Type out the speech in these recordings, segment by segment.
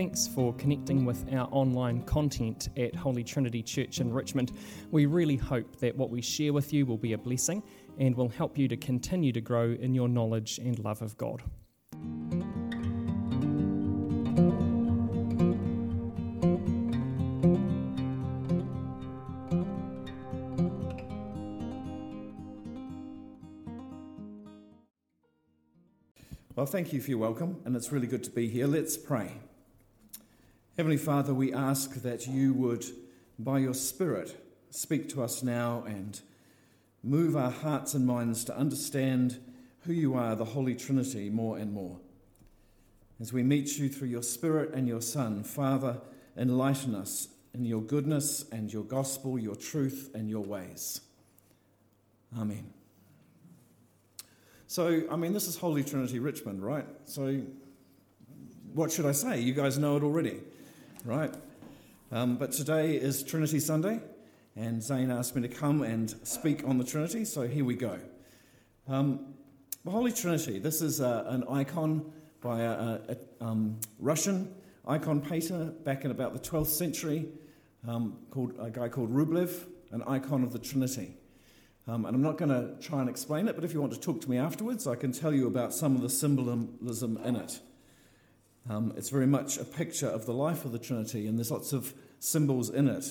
Thanks for connecting with our online content at Holy Trinity Church in Richmond. We really hope that what we share with you will be a blessing and will help you to continue to grow in your knowledge and love of God. Well, thank you for your welcome, and it's really good to be here. Let's pray. Heavenly Father, we ask that you would, by your Spirit, speak to us now and move our hearts and minds to understand who you are, the Holy Trinity, more and more. As we meet you through your Spirit and your Son, Father, enlighten us in your goodness and your gospel, your truth and your ways. Amen. So, I mean, this is Holy Trinity Richmond, right? So, what should I say? You guys know it already, right? Um, but today is Trinity Sunday, and Zane asked me to come and speak on the Trinity, so here we go. Um, the Holy Trinity, this is uh, an icon by a, a, um, Russian icon painter back in about the 12th century, um, called a guy called Rublev, an icon of the Trinity. Um, and I'm not going to try and explain it, but if you want to talk to me afterwards, I can tell you about some of the symbolism in it. Um, it's very much a picture of the life of the Trinity, and there's lots of symbols in it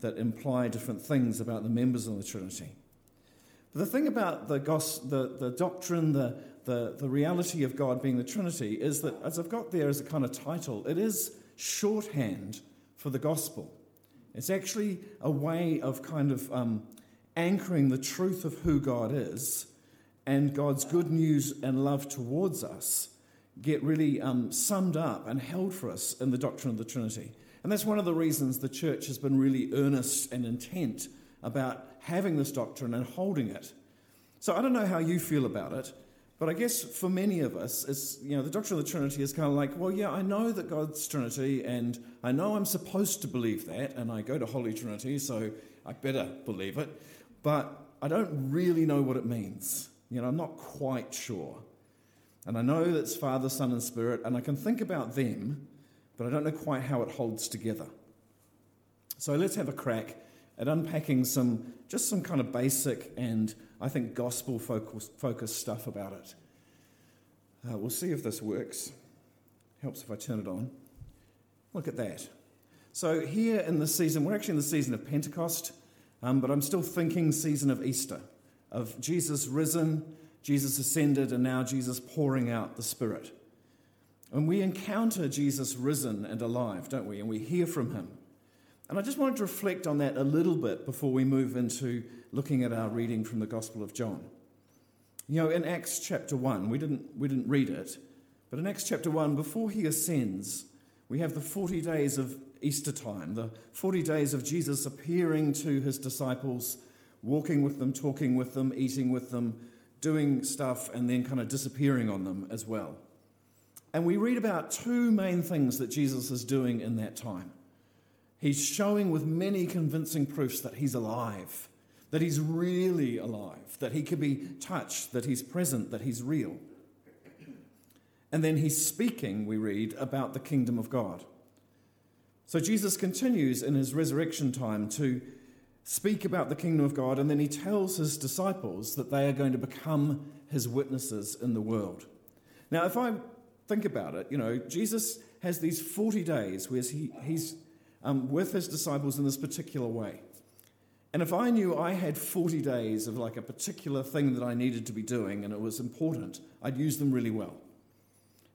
that imply different things about the members of the Trinity. But the thing about the, the, the doctrine, the, the, the reality of God being the Trinity, is that, as I've got there as a kind of title, it is shorthand for the gospel. It's actually a way of kind of um, anchoring the truth of who God is and God's good news and love towards us get really um, summed up and held for us in the doctrine of the Trinity. And that's one of the reasons the church has been really earnest and intent about having this doctrine and holding it. So I don't know how you feel about it, but I guess for many of us, it's, you know, the doctrine of the Trinity is kind of like, well, yeah, I know that God's Trinity, and I know I'm supposed to believe that, and I go to Holy Trinity, so I better believe it but I don't really know what it means. You know, I'm not quite sure. And I know that's Father, Son, and Spirit, and I can think about them, but I don't know quite how it holds together. So let's have a crack at unpacking some, just some kind of basic and I think gospel focused stuff about it. Uh, we'll see if this works. Helps if I turn it on. Look at that. So, here in the season, we're actually in the season of Pentecost. Um, but I'm still thinking season of Easter, of Jesus risen, Jesus ascended, and now Jesus pouring out the Spirit. And we encounter Jesus risen and alive, don't we? And we hear from him. And I just wanted to reflect on that a little bit before we move into looking at our reading from the Gospel of John. You know, in Acts chapter 1, we didn't, we didn't read it, but in Acts chapter 1, before he ascends, we have the 40 days of Easter time, the 40 days of Jesus appearing to his disciples, walking with them, talking with them, eating with them, doing stuff, and then kind of disappearing on them as well. And we read about two main things that Jesus is doing in that time. He's showing with many convincing proofs that he's alive, that he's really alive, that he can be touched, that he's present, that he's real. And then he's speaking, we read, about the kingdom of God. So Jesus continues in his resurrection time to speak about the kingdom of God, and then he tells his disciples that they are going to become his witnesses in the world. Now, if I think about it, you know, Jesus has these 40 days where he, he's um, with his disciples in this particular way. And if I knew I had 40 days of like a particular thing that I needed to be doing and it was important, I'd use them really well.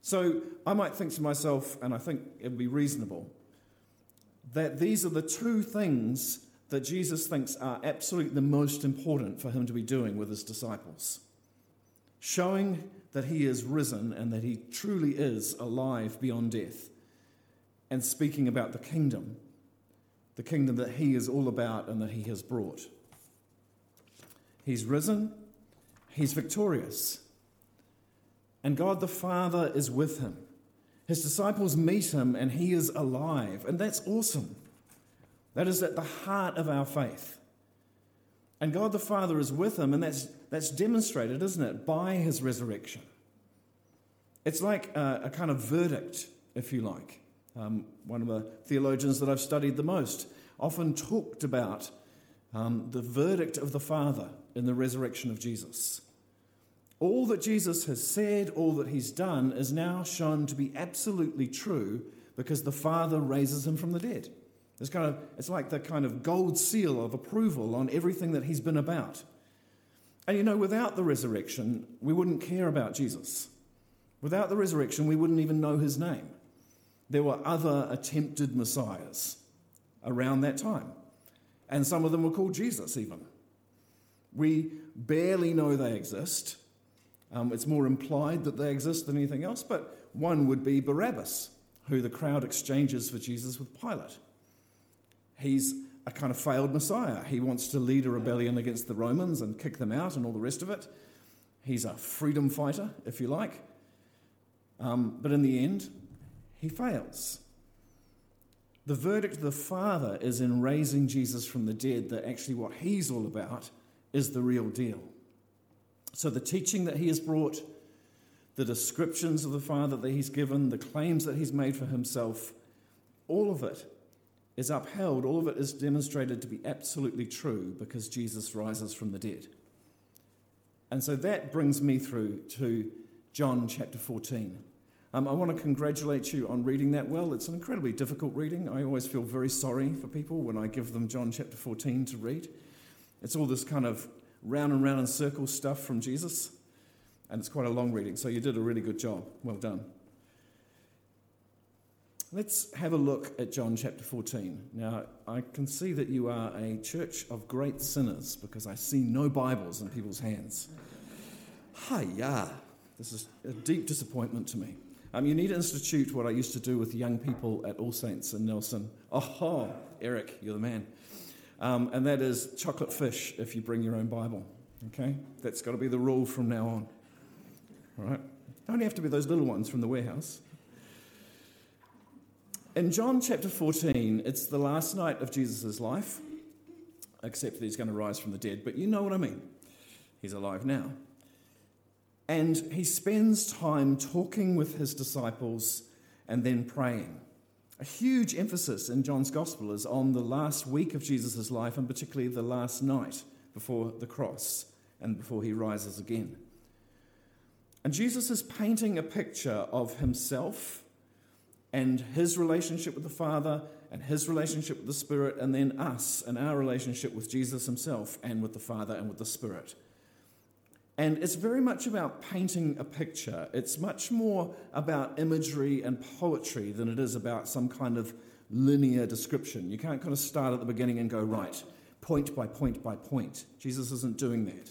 So I might think to myself, and I think it would be reasonable, that these are the two things that Jesus thinks are absolutely the most important for him to be doing with his disciples showing that he is risen and that he truly is alive beyond death, and speaking about the kingdom, the kingdom that he is all about and that he has brought. He's risen, he's victorious, and God the Father is with him. His disciples meet him and he is alive. And that's awesome. That is at the heart of our faith. And God the Father is with him, and that's, that's demonstrated, isn't it, by his resurrection. It's like a, a kind of verdict, if you like. um, one of the theologians that I've studied the most, often talked about um, the verdict of the Father in the resurrection of Jesus. All that Jesus has said, all that he's done, is now shown to be absolutely true because the Father raises him from the dead. It's, kind of, it's like the kind of gold seal of approval on everything that he's been about. And you know, without the resurrection, we wouldn't care about Jesus. Without the resurrection, we wouldn't even know his name. There were other attempted messiahs around that time, and some of them were called Jesus, even. We barely know they exist. Um, it's more implied that they exist than anything else, but one would be Barabbas, who the crowd exchanges for Jesus with Pilate. He's a kind of failed Messiah. He wants to lead a rebellion against the Romans and kick them out and all the rest of it. He's a freedom fighter, if you like. Um, but in the end, he fails. The verdict of the Father is in raising Jesus from the dead, that actually what he's all about is the real deal. So the teaching that he has brought, the descriptions of the Father that he's given, the claims that he's made for himself, all of it is upheld, all of it is demonstrated to be absolutely true because Jesus rises from the dead. And so that brings me through to John chapter 14. Um, I want to congratulate you on reading that well. It's an incredibly difficult reading. I always feel very sorry for people when I give them John chapter 14 to read. It's all this kind of round and round in circles stuff from Jesus, and it's quite a long reading. So you did a really good job. Well done. Let's have a look at John chapter 14. Now, I can see that you are a church of great sinners because I see no Bibles in people's hands. Hiya! This is a deep disappointment to me. Um, you need to institute what I used to do with young people at All Saints in Nelson. Oh, Eric, you're the man. Um, and that is chocolate fish if you bring your own Bible. Okay? That's got to be the rule from now on. All right? Don't have to be those little ones from the warehouse. In John chapter 14, it's the last night of Jesus' life, except that he's going to rise from the dead, but you know what I mean. He's alive now. And he spends time talking with his disciples and then praying. A huge emphasis in John's gospel is on the last week of Jesus' life, and particularly the last night before the cross and before he rises again. And Jesus is painting a picture of himself and his relationship with the Father and his relationship with the Spirit, and then us and our relationship with Jesus himself and with the Father and with the Spirit. And it's very much about painting a picture. It's much more about imagery and poetry than it is about some kind of linear description. You can't kind of start at the beginning and go, right, point by point by point. Jesus isn't doing that.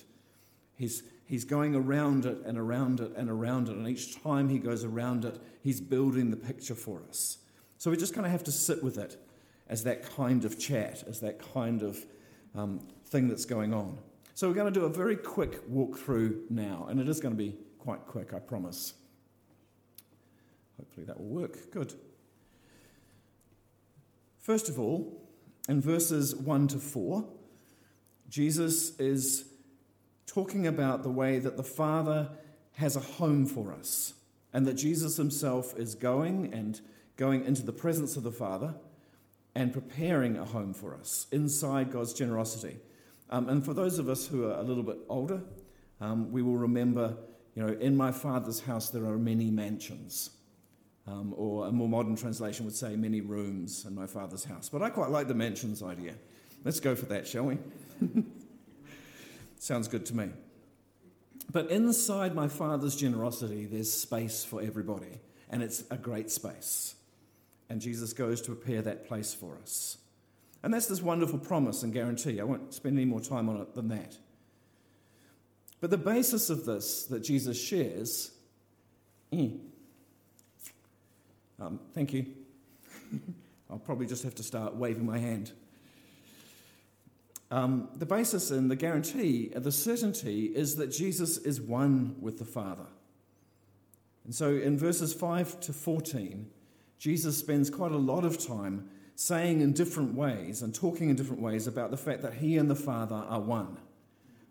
He's, he's going around it and around it and around it. And each time he goes around it, he's building the picture for us. So we just kind of have to sit with it as that kind of chat, as that kind of um, thing that's going on. So we're going to do a very quick walkthrough now, and it is going to be quite quick, I promise. Hopefully that will work. Good. First of all, in verses 1 to 4, Jesus is talking about the way that the Father has a home for us and that Jesus himself is going and going into the presence of the Father and preparing a home for us inside God's generosity. Um, and for those of us who are a little bit older, um, we will remember, you know, in my Father's house there are many mansions. Um, or a more modern translation would say many rooms in my Father's house. But I quite like the mansions idea. Let's go for that, shall we? Sounds good to me. But inside my Father's generosity, there's space for everybody, and it's a great space. And Jesus goes to prepare that place for us. And that's this wonderful promise and guarantee. I won't spend any more time on it than that. But the basis of this that Jesus shares. Mm, um, thank you. I'll probably just have to start waving my hand. Um, the basis and the guarantee, the certainty, is that Jesus is one with the Father. And so in verses 5 to 14, Jesus spends quite a lot of time saying in different ways and talking in different ways about the fact that he and the Father are one.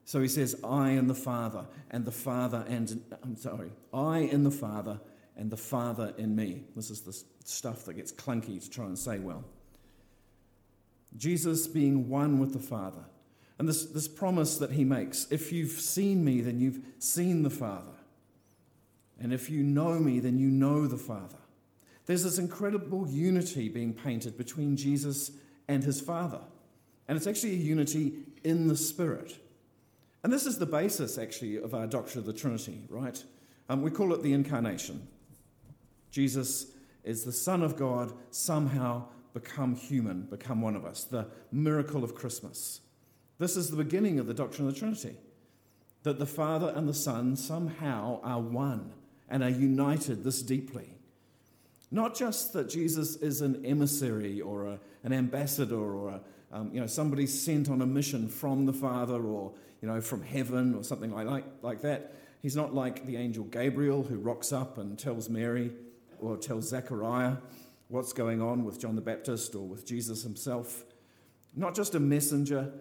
So he says, I and the Father, and the Father and, I'm sorry, I and the Father, and the Father in me. This is the stuff that gets clunky to try and say well. Jesus being one with the Father. And this, this promise that he makes if you've seen me, then you've seen the Father. And if you know me, then you know the Father. There's this incredible unity being painted between Jesus and his Father. And it's actually a unity in the Spirit. And this is the basis, actually, of our doctrine of the Trinity, right? Um, we call it the incarnation. Jesus is the Son of God, somehow become human, become one of us, the miracle of Christmas. This is the beginning of the doctrine of the Trinity that the Father and the Son somehow are one and are united this deeply. Not just that Jesus is an emissary or a, an ambassador or a, um, you know, somebody sent on a mission from the Father or you know, from heaven or something like, like, like that. He's not like the angel Gabriel who rocks up and tells Mary or tells Zechariah what's going on with John the Baptist or with Jesus himself. Not just a messenger,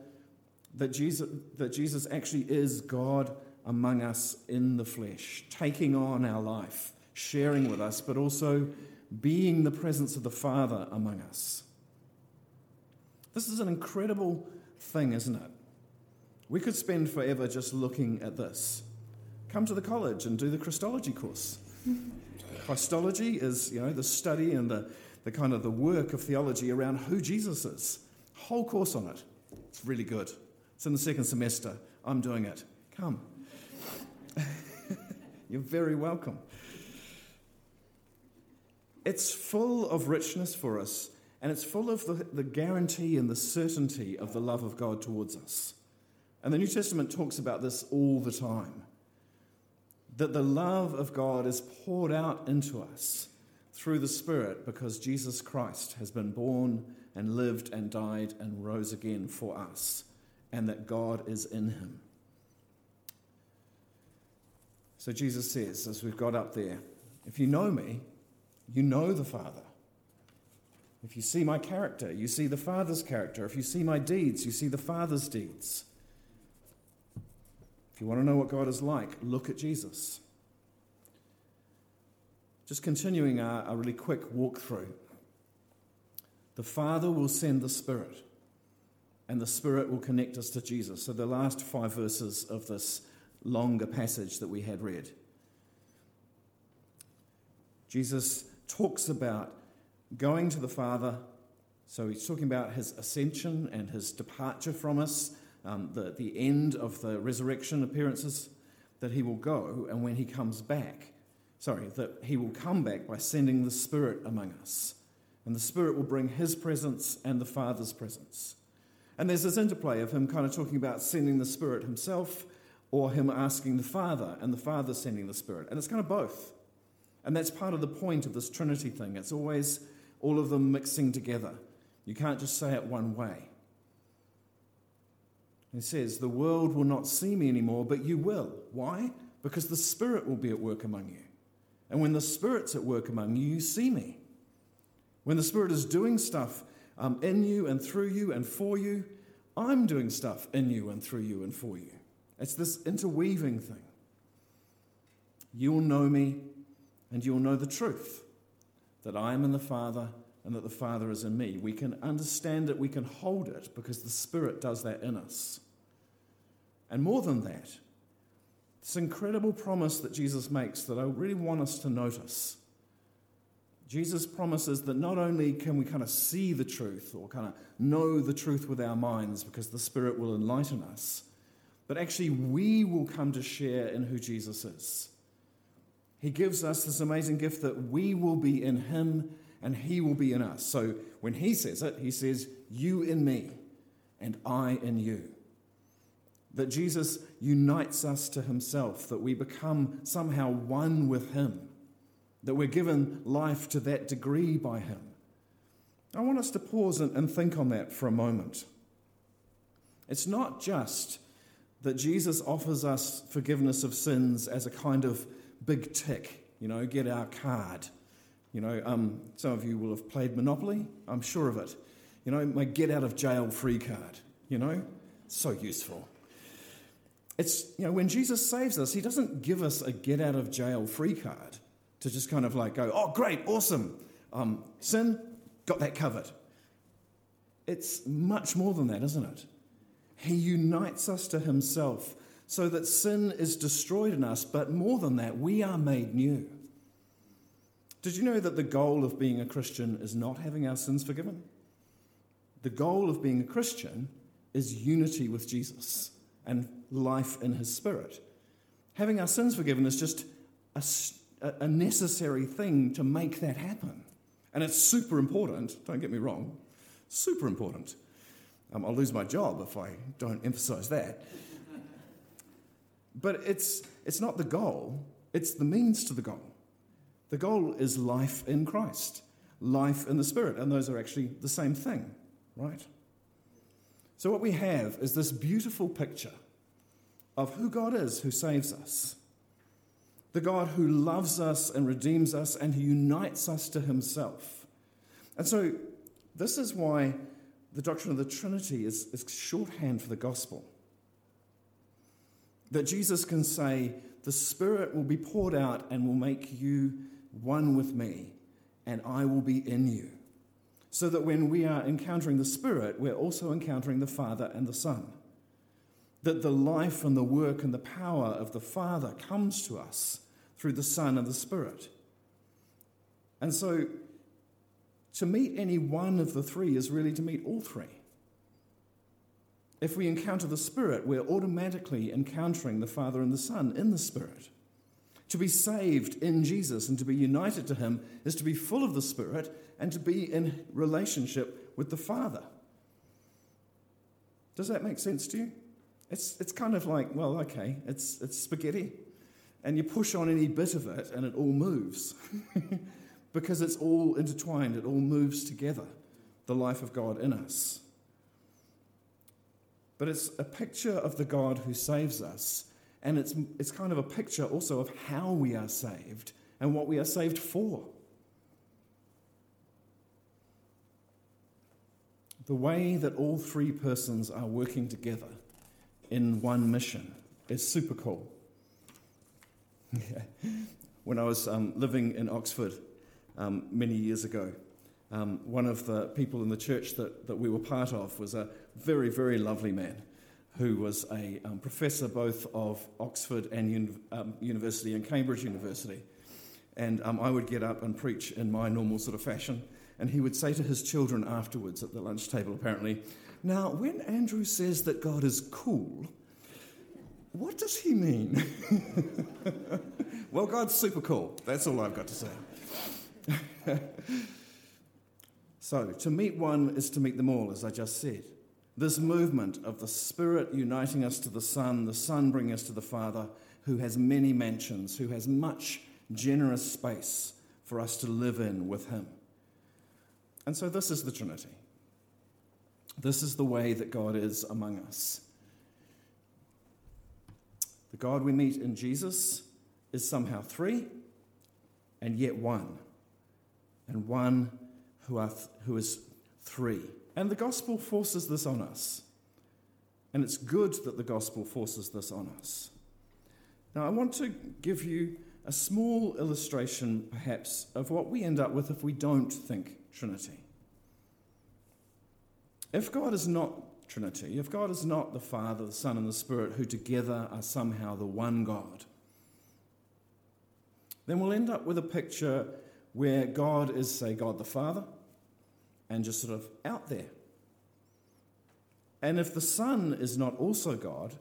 that Jesus, that Jesus actually is God among us in the flesh, taking on our life, sharing with us, but also being the presence of the Father among us. This is an incredible thing, isn't it? We could spend forever just looking at this. Come to the college and do the Christology course. Christology is, you know, the study and the, the kind of the work of theology around who Jesus is. Whole course on it. It's really good. It's in the second semester. I'm doing it. Come. You're very welcome. It's full of richness for us, and it's full of the, the guarantee and the certainty of the love of God towards us. And the New Testament talks about this all the time that the love of God is poured out into us through the Spirit because Jesus Christ has been born and lived and died and rose again for us, and that God is in him. So Jesus says, as we've got up there, if you know me, you know the Father. If you see my character, you see the Father's character. If you see my deeds, you see the Father's deeds. You want to know what God is like, look at Jesus. Just continuing a, a really quick walkthrough. The Father will send the Spirit, and the Spirit will connect us to Jesus. So, the last five verses of this longer passage that we had read. Jesus talks about going to the Father. So, he's talking about his ascension and his departure from us, um, the, the end of the resurrection appearances, that he will go, and when he comes back, sorry, that he will come back by sending the Spirit among us. And the Spirit will bring his presence and the Father's presence. And there's this interplay of him kind of talking about sending the Spirit himself or him asking the Father and the Father sending the Spirit. And it's kind of both. And that's part of the point of this Trinity thing. It's always all of them mixing together. You can't just say it one way. He says, The world will not see me anymore, but you will. Why? Because the Spirit will be at work among you. And when the Spirit's at work among you, you see me. When the Spirit is doing stuff um, in you and through you and for you, I'm doing stuff in you and through you and for you. It's this interweaving thing. You'll know me and you'll know the truth that I am in the Father and that the Father is in me. We can understand it, we can hold it because the Spirit does that in us. And more than that, this incredible promise that Jesus makes that I really want us to notice. Jesus promises that not only can we kind of see the truth or kind of know the truth with our minds because the Spirit will enlighten us, but actually we will come to share in who Jesus is. He gives us this amazing gift that we will be in Him and He will be in us. So when He says it, He says, You in me and I in you that Jesus unites us to himself, that we become somehow one with him, that we're given life to that degree by him. I want us to pause and, think on that for a moment. It's not just that Jesus offers us forgiveness of sins as a kind of big tick, you know, get our card. You know, um, some of you will have played Monopoly, I'm sure of it. You know, my get out of jail free card, you know, so useful. It's, you know, when Jesus saves us, he doesn't give us a get out of jail free card. to just kind of like go, oh, great, awesome. Um, sin, got that covered. It's much more than that, isn't it? He unites us to himself so that sin is destroyed in us, but more than that, we are made new. Did you know that the goal of being a Christian is not having our sins forgiven? The goal of being a Christian is unity with Jesus and life in his spirit. Having our sins forgiven is just a, a necessary thing to make that happen. And it's super important, don't get me wrong, super important. Um, I'll lose my job if I don't emphasize that. But it's, it's not the goal, it's the means to the goal. The goal is life in Christ, life in the Spirit, and those are actually the same thing, right? So, what we have is this beautiful picture of who God is who saves us. The God who loves us and redeems us and who unites us to himself. And so, this is why the doctrine of the Trinity is, is shorthand for the gospel. That Jesus can say, The Spirit will be poured out and will make you one with me, and I will be in you. So that when we are encountering the Spirit, we're also encountering the Father and the Son. That the life and the work and the power of the Father comes to us through the Son and the Spirit. And so to meet any one of the three is really to meet all three. If we encounter the Spirit, we're automatically encountering the Father and the Son in the Spirit. To be saved in Jesus and to be united to Him is to be full of the Spirit and to be in relationship with the Father. Does that make sense to you? It's, it's kind of like, well, okay, it's, it's spaghetti, and you push on any bit of it and it all moves. because it's all intertwined, it all moves together, the life of God in us. But it's a picture of the God who saves us, and it's, it's kind of a picture also of how we are saved and what we are saved for. The way that all three persons are working together in one mission is super cool. when I was um, living in Oxford, um, many years ago. Um, one of the people in the church that, that we were part of was a very, very lovely man who was a um, professor both of Oxford and un- um, University and Cambridge University. And um, I would get up and preach in my normal sort of fashion. And he would say to his children afterwards at the lunch table, apparently, Now, when Andrew says that God is cool, what does he mean? well, God's super cool. That's all I've got to say. so, to meet one is to meet them all, as I just said. This movement of the Spirit uniting us to the Son, the Son bringing us to the Father, who has many mansions, who has much generous space for us to live in with Him. And so, this is the Trinity. This is the way that God is among us. The God we meet in Jesus is somehow three and yet one and one who, th- who is three. And the gospel forces this on us. And it's good that the gospel forces this on us. Now, I want to give you a small illustration, perhaps, of what we end up with if we don't think Trinity. If God is not Trinity, if God is not the Father, the Son, and the Spirit, who together are somehow the one God, then we'll end up with a picture where God is, say, God the Father, and just sort of out there. And if the Son is not also God,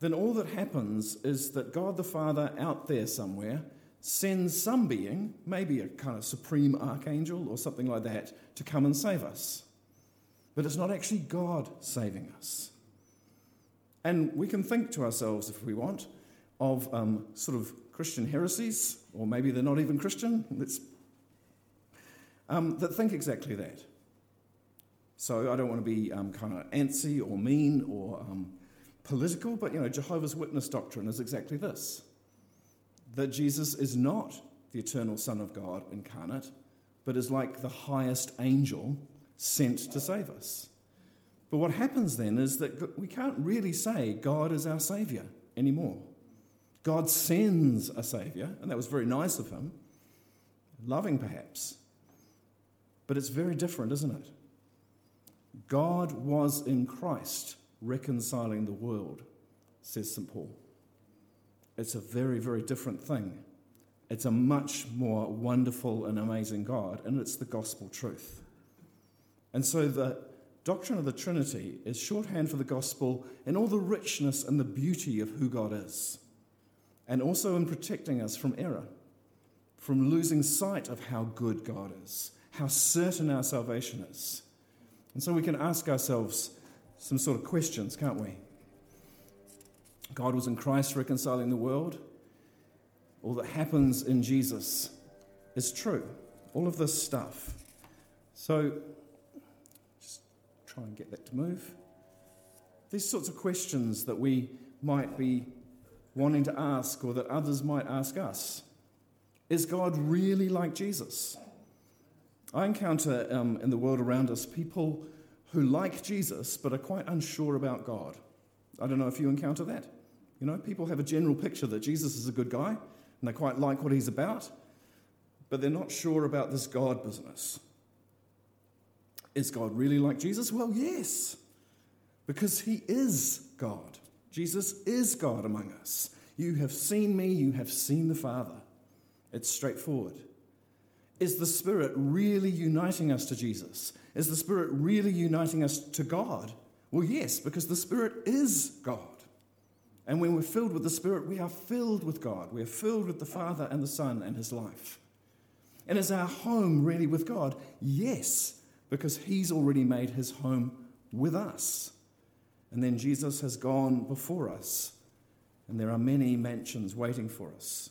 then all that happens is that God the Father out there somewhere sends some being, maybe a kind of supreme archangel or something like that, to come and save us. But it's not actually God saving us. And we can think to ourselves, if we want, of um, sort of Christian heresies, or maybe they're not even Christian. Um, that think exactly that. So I don't want to be um, kind of antsy or mean or um, political, but you know, Jehovah's Witness doctrine is exactly this that Jesus is not the eternal Son of God incarnate, but is like the highest angel sent to save us. But what happens then is that we can't really say God is our Saviour anymore. God sends a Saviour, and that was very nice of Him, loving perhaps. But it's very different, isn't it? God was in Christ reconciling the world, says St. Paul. It's a very, very different thing. It's a much more wonderful and amazing God, and it's the gospel truth. And so the doctrine of the Trinity is shorthand for the gospel in all the richness and the beauty of who God is, and also in protecting us from error, from losing sight of how good God is, how certain our salvation is. And so we can ask ourselves some sort of questions, can't we? God was in Christ reconciling the world. All that happens in Jesus is true. All of this stuff. So, just try and get that to move. These sorts of questions that we might be wanting to ask or that others might ask us. Is God really like Jesus? I encounter um, in the world around us people who like Jesus but are quite unsure about God. I don't know if you encounter that. You know, people have a general picture that Jesus is a good guy and they quite like what he's about, but they're not sure about this God business. Is God really like Jesus? Well, yes, because he is God. Jesus is God among us. You have seen me, you have seen the Father. It's straightforward. Is the Spirit really uniting us to Jesus? Is the Spirit really uniting us to God? Well, yes, because the Spirit is God. And when we're filled with the Spirit, we are filled with God. We are filled with the Father and the Son and His life. And is our home really with God? Yes, because He's already made His home with us. And then Jesus has gone before us, and there are many mansions waiting for us.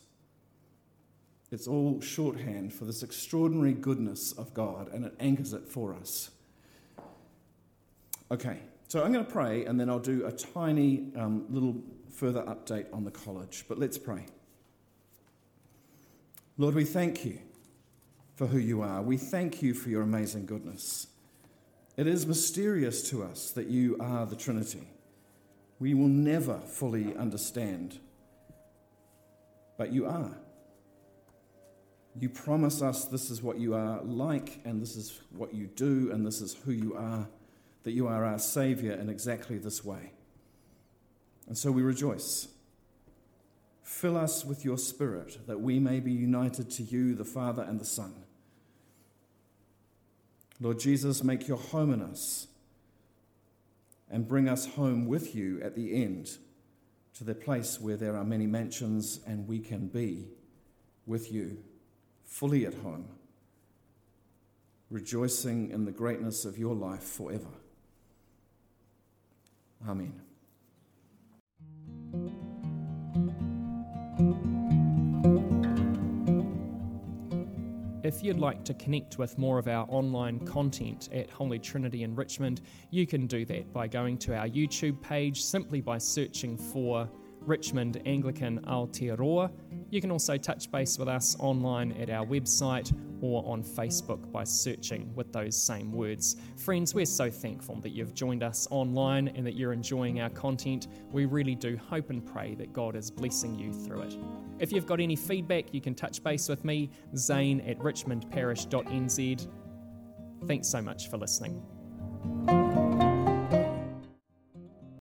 It's all shorthand for this extraordinary goodness of God, and it anchors it for us. Okay, so I'm going to pray, and then I'll do a tiny um, little further update on the college. But let's pray. Lord, we thank you for who you are. We thank you for your amazing goodness. It is mysterious to us that you are the Trinity. We will never fully understand, but you are. You promise us this is what you are like, and this is what you do, and this is who you are, that you are our Saviour in exactly this way. And so we rejoice. Fill us with your Spirit that we may be united to you, the Father and the Son. Lord Jesus, make your home in us and bring us home with you at the end to the place where there are many mansions and we can be with you, fully at home, rejoicing in the greatness of your life forever. Amen. If you'd like to connect with more of our online content at Holy Trinity in Richmond, you can do that by going to our YouTube page simply by searching for Richmond Anglican Aotearoa. You can also touch base with us online at our website or on Facebook by searching with those same words. Friends, we're so thankful that you've joined us online and that you're enjoying our content. We really do hope and pray that God is blessing you through it. If you've got any feedback, you can touch base with me, Zane at richmondparish.nz. Thanks so much for listening.